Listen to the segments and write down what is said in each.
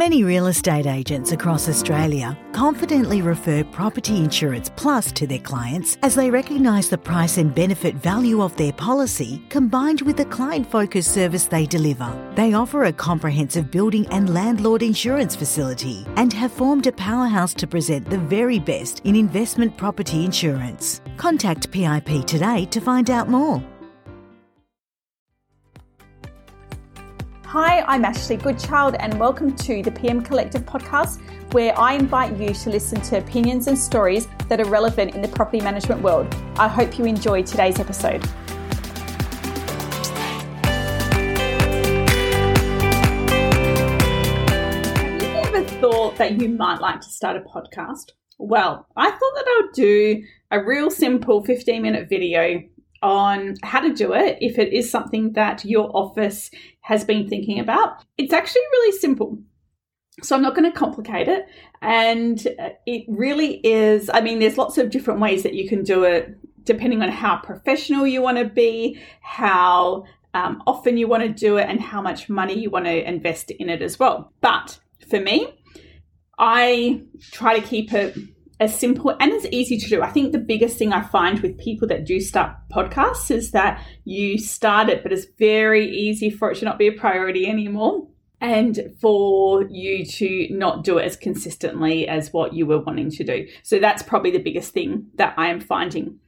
Many real estate agents across Australia confidently refer Property Insurance Plus to their clients as they recognise the price and benefit value of their policy combined with the client focused service they deliver. They offer a comprehensive building and landlord insurance facility and have formed a powerhouse to present the very best in investment property insurance. Contact PIP today to find out more. Hi, I'm Ashley Goodchild, and welcome to the PM Collective podcast, where I invite you to listen to opinions and stories that are relevant in the property management world. I hope you enjoy today's episode. Have you ever thought that you might like to start a podcast? Well, I thought that I would do a real simple 15 minute video on how to do it if it is something that your office has been thinking about. It's actually really simple. So I'm not going to complicate it. And it really is, I mean, there's lots of different ways that you can do it depending on how professional you want to be, how um, often you want to do it, and how much money you want to invest in it as well. But for me, I try to keep it as simple and as easy to do. I think the biggest thing I find with people that do start podcasts is that you start it, but it's very easy for it to not be a priority anymore and for you to not do it as consistently as what you were wanting to do. So that's probably the biggest thing that I am finding.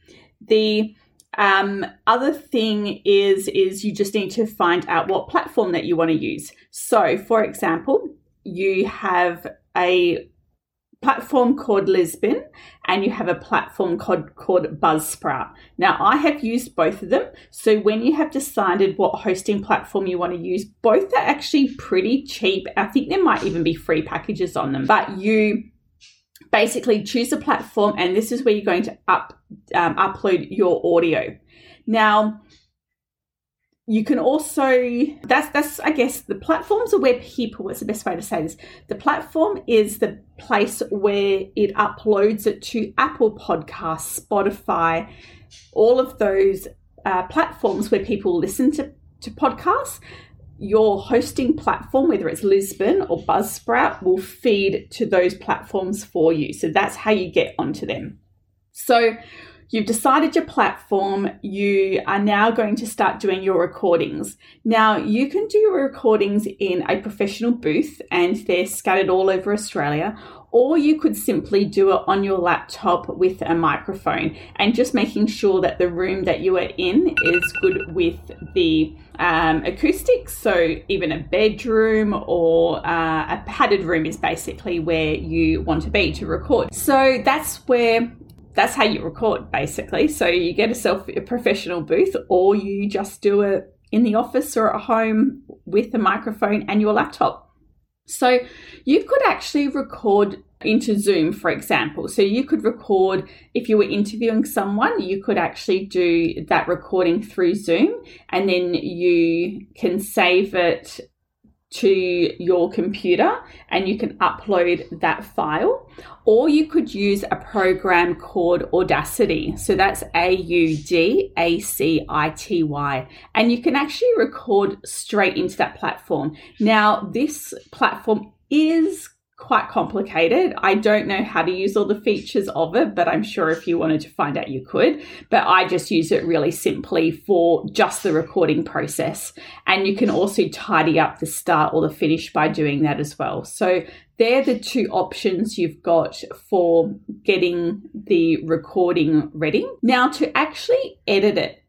The um, other thing is is you just need to find out what platform that you want to use. So, for example, you have a platform called Libsyn and you have a platform called, called Buzzsprout. Now, I have used both of them. So, when you have decided what hosting platform you want to use, both are actually pretty cheap. I think there might even be free packages on them, but you basically choose a platform and this is where you're going to up um, upload your audio. Now, you can also that's that's i guess the platforms are where people what's the best way to say this? The platform is the place where it uploads it to apple podcasts spotify all of those uh, platforms where people listen to, to podcasts. Your hosting platform whether it's libsyn or buzzsprout will feed to those platforms for you. So that's how you get onto them. So You've decided your platform. You are now going to start doing your recordings. Now, you can do your recordings in a professional booth and they're scattered all over Australia, or you could simply do it on your laptop with a microphone and just making sure that the room that you are in is good with the um, acoustics. So, even a bedroom or uh, a padded room is basically where you want to be to record. So, that's where that's how you record basically. So you get yourself a professional booth or you just do it in the office or at home with a microphone and your laptop. So you could actually record into Zoom, for example. So you could record if you were interviewing someone, you could actually do that recording through Zoom and then you can save it to your computer and you can upload that file. Or you could use a program called Audacity. So that's A U D A C I T Y. And you can actually record straight into that platform. Now, this platform is quite complicated. I don't know how to use all the features of it, but I'm sure if you wanted to find out, you could. But I just use it really simply for just the recording process. And you can also tidy up the start or the finish by doing that as well. So they're the two options you've got for getting the recording ready. Now, to actually edit it,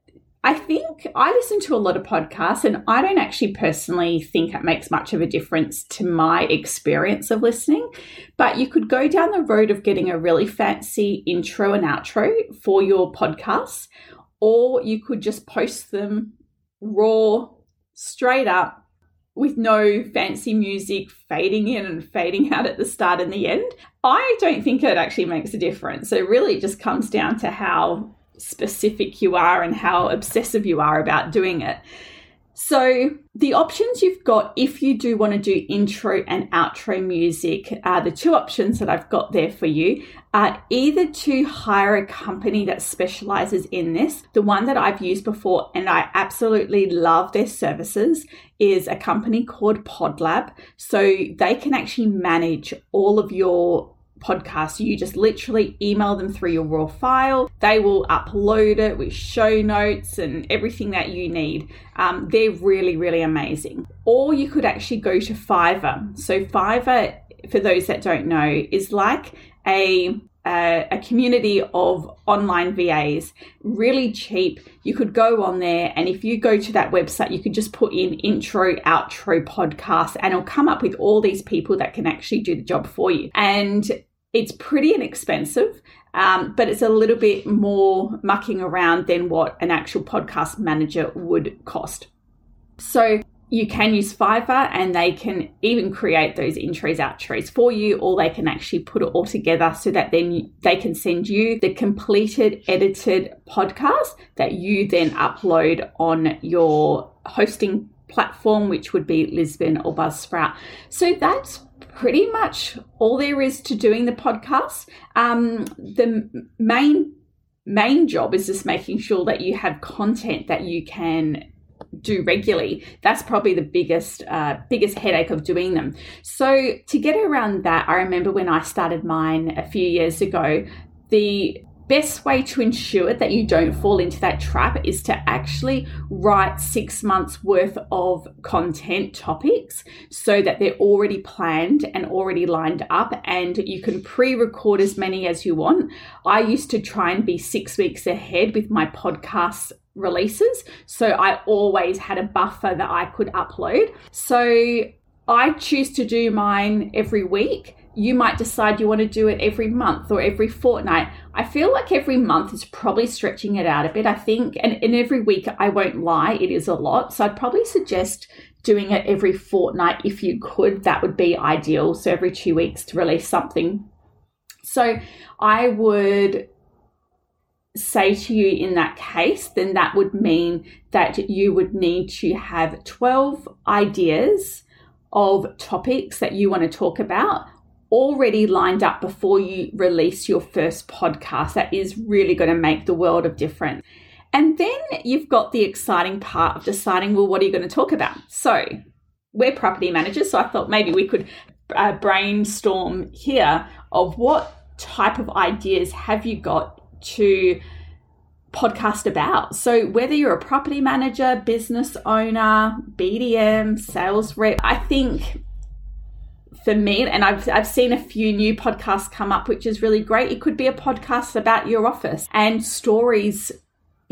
I think I listen to a lot of podcasts and I don't actually personally think it makes much of a difference to my experience of listening. But you could go down the road of getting a really fancy intro and outro for your podcasts, or you could just post them raw, straight up, with no fancy music fading in and fading out at the start and the end. I don't think it actually makes a difference. So, really, it just comes down to how specific you are and how obsessive you are about doing it. So, the options you've got if you do want to do intro and outro music, uh, the two options that I've got there for you are either to hire a company that specializes in this. The one that I've used before and I absolutely love their services is a company called Podlab. So, they can actually manage all of your podcast. You just literally email them through your raw file. They will upload it with show notes and everything that you need. Um, they're really, really amazing. Or you could actually go to Fiverr. So, Fiverr, for those that don't know, is like a a, community of online VAs, really cheap. You could go on there, and if you go to that website, you could just put in intro, outro podcast, and it'll come up with all these people that can actually do the job for you. And it's pretty inexpensive, um, but it's a little bit more mucking around than what an actual podcast manager would cost. So you can use Fiverr and they can even create those intros, outros for you, or they can actually put it all together so that then they can send you the completed edited podcast that you then upload on your hosting platform, which would be Libsyn or Buzzsprout. So that's pretty much all there is to doing the podcast. Um, the main main job is just making sure that you have content that you can do regularly that's probably the biggest uh, biggest headache of doing them so to get around that i remember when i started mine a few years ago the best way to ensure that you don't fall into that trap is to actually write six months worth of content topics so that they're already planned and already lined up and you can pre-record as many as you want. I used to try and be six weeks ahead with my podcast releases so i always had a buffer that i could upload. So i choose to do mine every week you might decide you want to do it every month or every fortnight. I feel like every month is probably stretching it out a bit. I think, and, in every week, I won't lie, it is a lot. So I'd probably suggest doing it every fortnight if you could. That would be ideal. So every two weeks to release something. So I would say to you in that case, then that would mean that you would need to have 12 ideas of topics that you want to talk about already lined up before you release your first podcast. That is really going to make the world of difference. And then you've got the exciting part of deciding, well, what are you going to talk about? So, we're property managers, so I thought maybe we could uh, brainstorm here of what type of ideas have you got to podcast about. So, whether you're a property manager, business owner, BDM, sales rep, I think for me, and I've, I've seen a few new podcasts come up, which is really great. It could be a podcast about your office and stories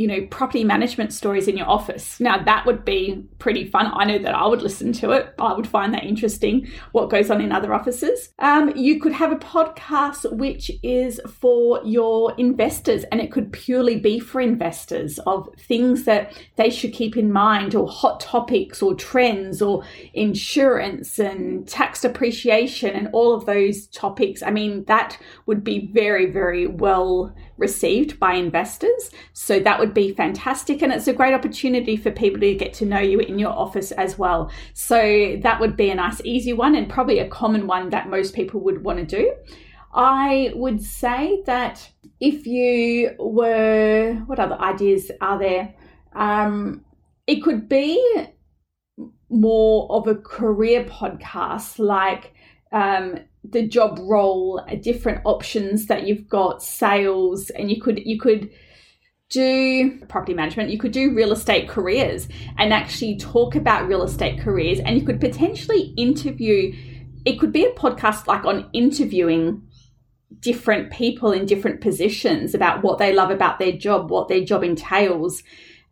you know, property management stories in your office. Now, that would be pretty fun. I know that I would listen to it. I would find that interesting, what goes on in other offices. Um, you could have a podcast which is for your investors, and it could purely be for investors of things that they should keep in mind, or hot topics, or trends, or insurance and tax depreciation, and all of those topics. I mean, that would be very, very well received by investors. So that would be fantastic. And it's a great opportunity for people to get to know you in your office as well. So that would be a nice, easy one and probably a common one that most people would want to do. I would say that if you were, what other ideas are there? Um, it could be more of a career podcast, like um, the job role, different options that you've got, sales, and you could you could do property management, you could do real estate careers and actually talk about real estate careers, and you could potentially interview. It could be a podcast like on interviewing different people in different positions about what they love about their job, what their job entails,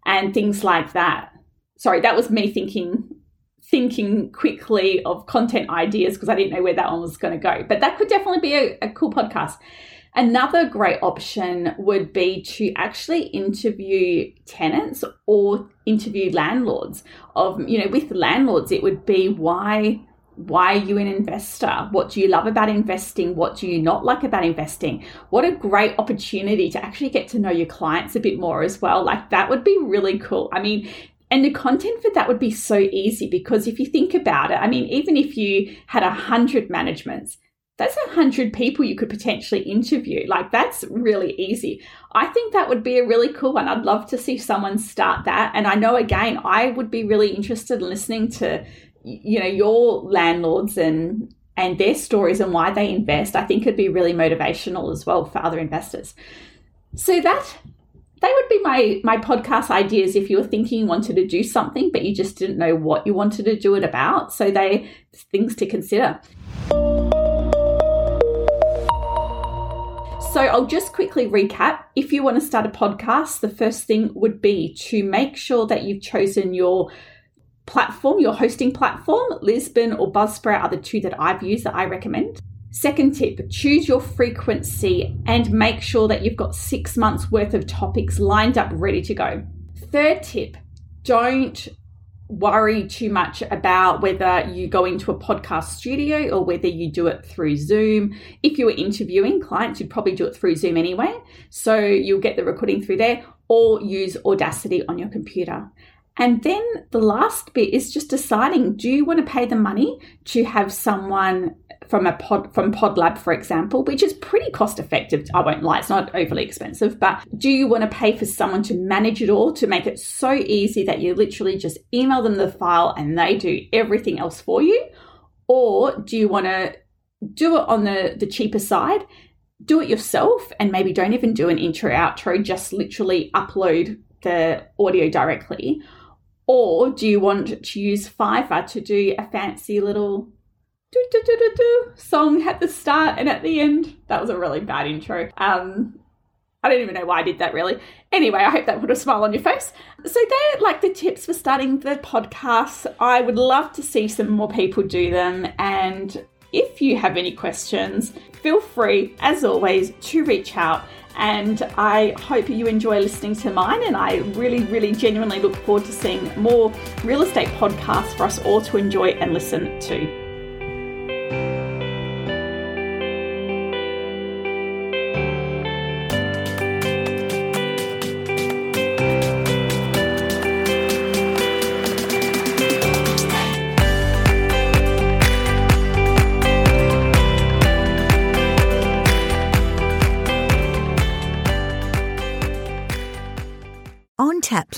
and things like that. Sorry, that was me thinking thinking quickly of content ideas because I didn't know where that one was going to go. But that could definitely be a, a cool podcast. Another great option would be to actually interview tenants or interview landlords of you know with landlords it would be why why are you an investor? What do you love about investing? What do you not like about investing? What a great opportunity to actually get to know your clients a bit more as well. Like that would be really cool. I mean, And the content for that would be so easy because if you think about it, I mean, even if you had a hundred managements, that's a hundred people you could potentially interview. Like that's really easy. I think that would be a really cool one. I'd love to see someone start that. And I know again, I would be really interested in listening to, you know, your landlords and and their stories and why they invest. I think it'd be really motivational as well for other investors. So that they would be my my podcast ideas if you were thinking you wanted to do something but you just didn't know what you wanted to do it about. So they things to consider. So I'll just quickly recap. If you want to start a podcast, the first thing would be to make sure that you've chosen your platform, your hosting platform. Libsyn or Buzzsprout are the two that I've used that I recommend. Second tip choose your frequency and make sure that you've got six months worth of topics lined up ready to go. Third tip don't worry too much about whether you go into a podcast studio or whether you do it through Zoom. If you were interviewing clients, you'd probably do it through Zoom anyway. So you'll get the recording through there or use Audacity on your computer. And then the last bit is just deciding do you want to pay the money to have someone from a pod from PodLab, for example, which is pretty cost effective. I won't lie, it's not overly expensive, but do you want to pay for someone to manage it all to make it so easy that you literally just email them the file and they do everything else for you? Or do you want to do it on the, the cheaper side? Do it yourself and maybe don't even do an intro outro, just literally upload the audio directly. Or do you want to use Fiverr to do a fancy little do, do, do, do, song at the start and at the end. That was a really bad intro. Um, I don't even know why I did that really. Anyway, I hope that put a smile on your face. So they're like the tips for starting the podcast. I would love to see some more people do them. And if you have any questions, feel free, as always, to reach out. And I hope you enjoy listening to mine. And I really, really genuinely look forward to seeing more real estate podcasts for us all to enjoy and listen to.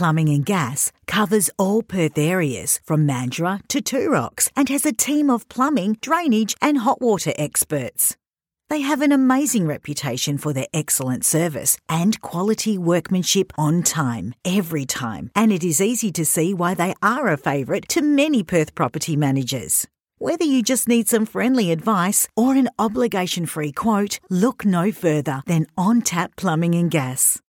Plumbing and Gas covers all Perth areas from Mandurah to Rocks and has a team of plumbing, drainage, and hot water experts. They have an amazing reputation for their excellent service and quality workmanship on time, every time, and it is easy to see why they are a favourite to many Perth property managers. Whether you just need some friendly advice or an obligation free quote, look no further than On Tap Plumbing and Gas.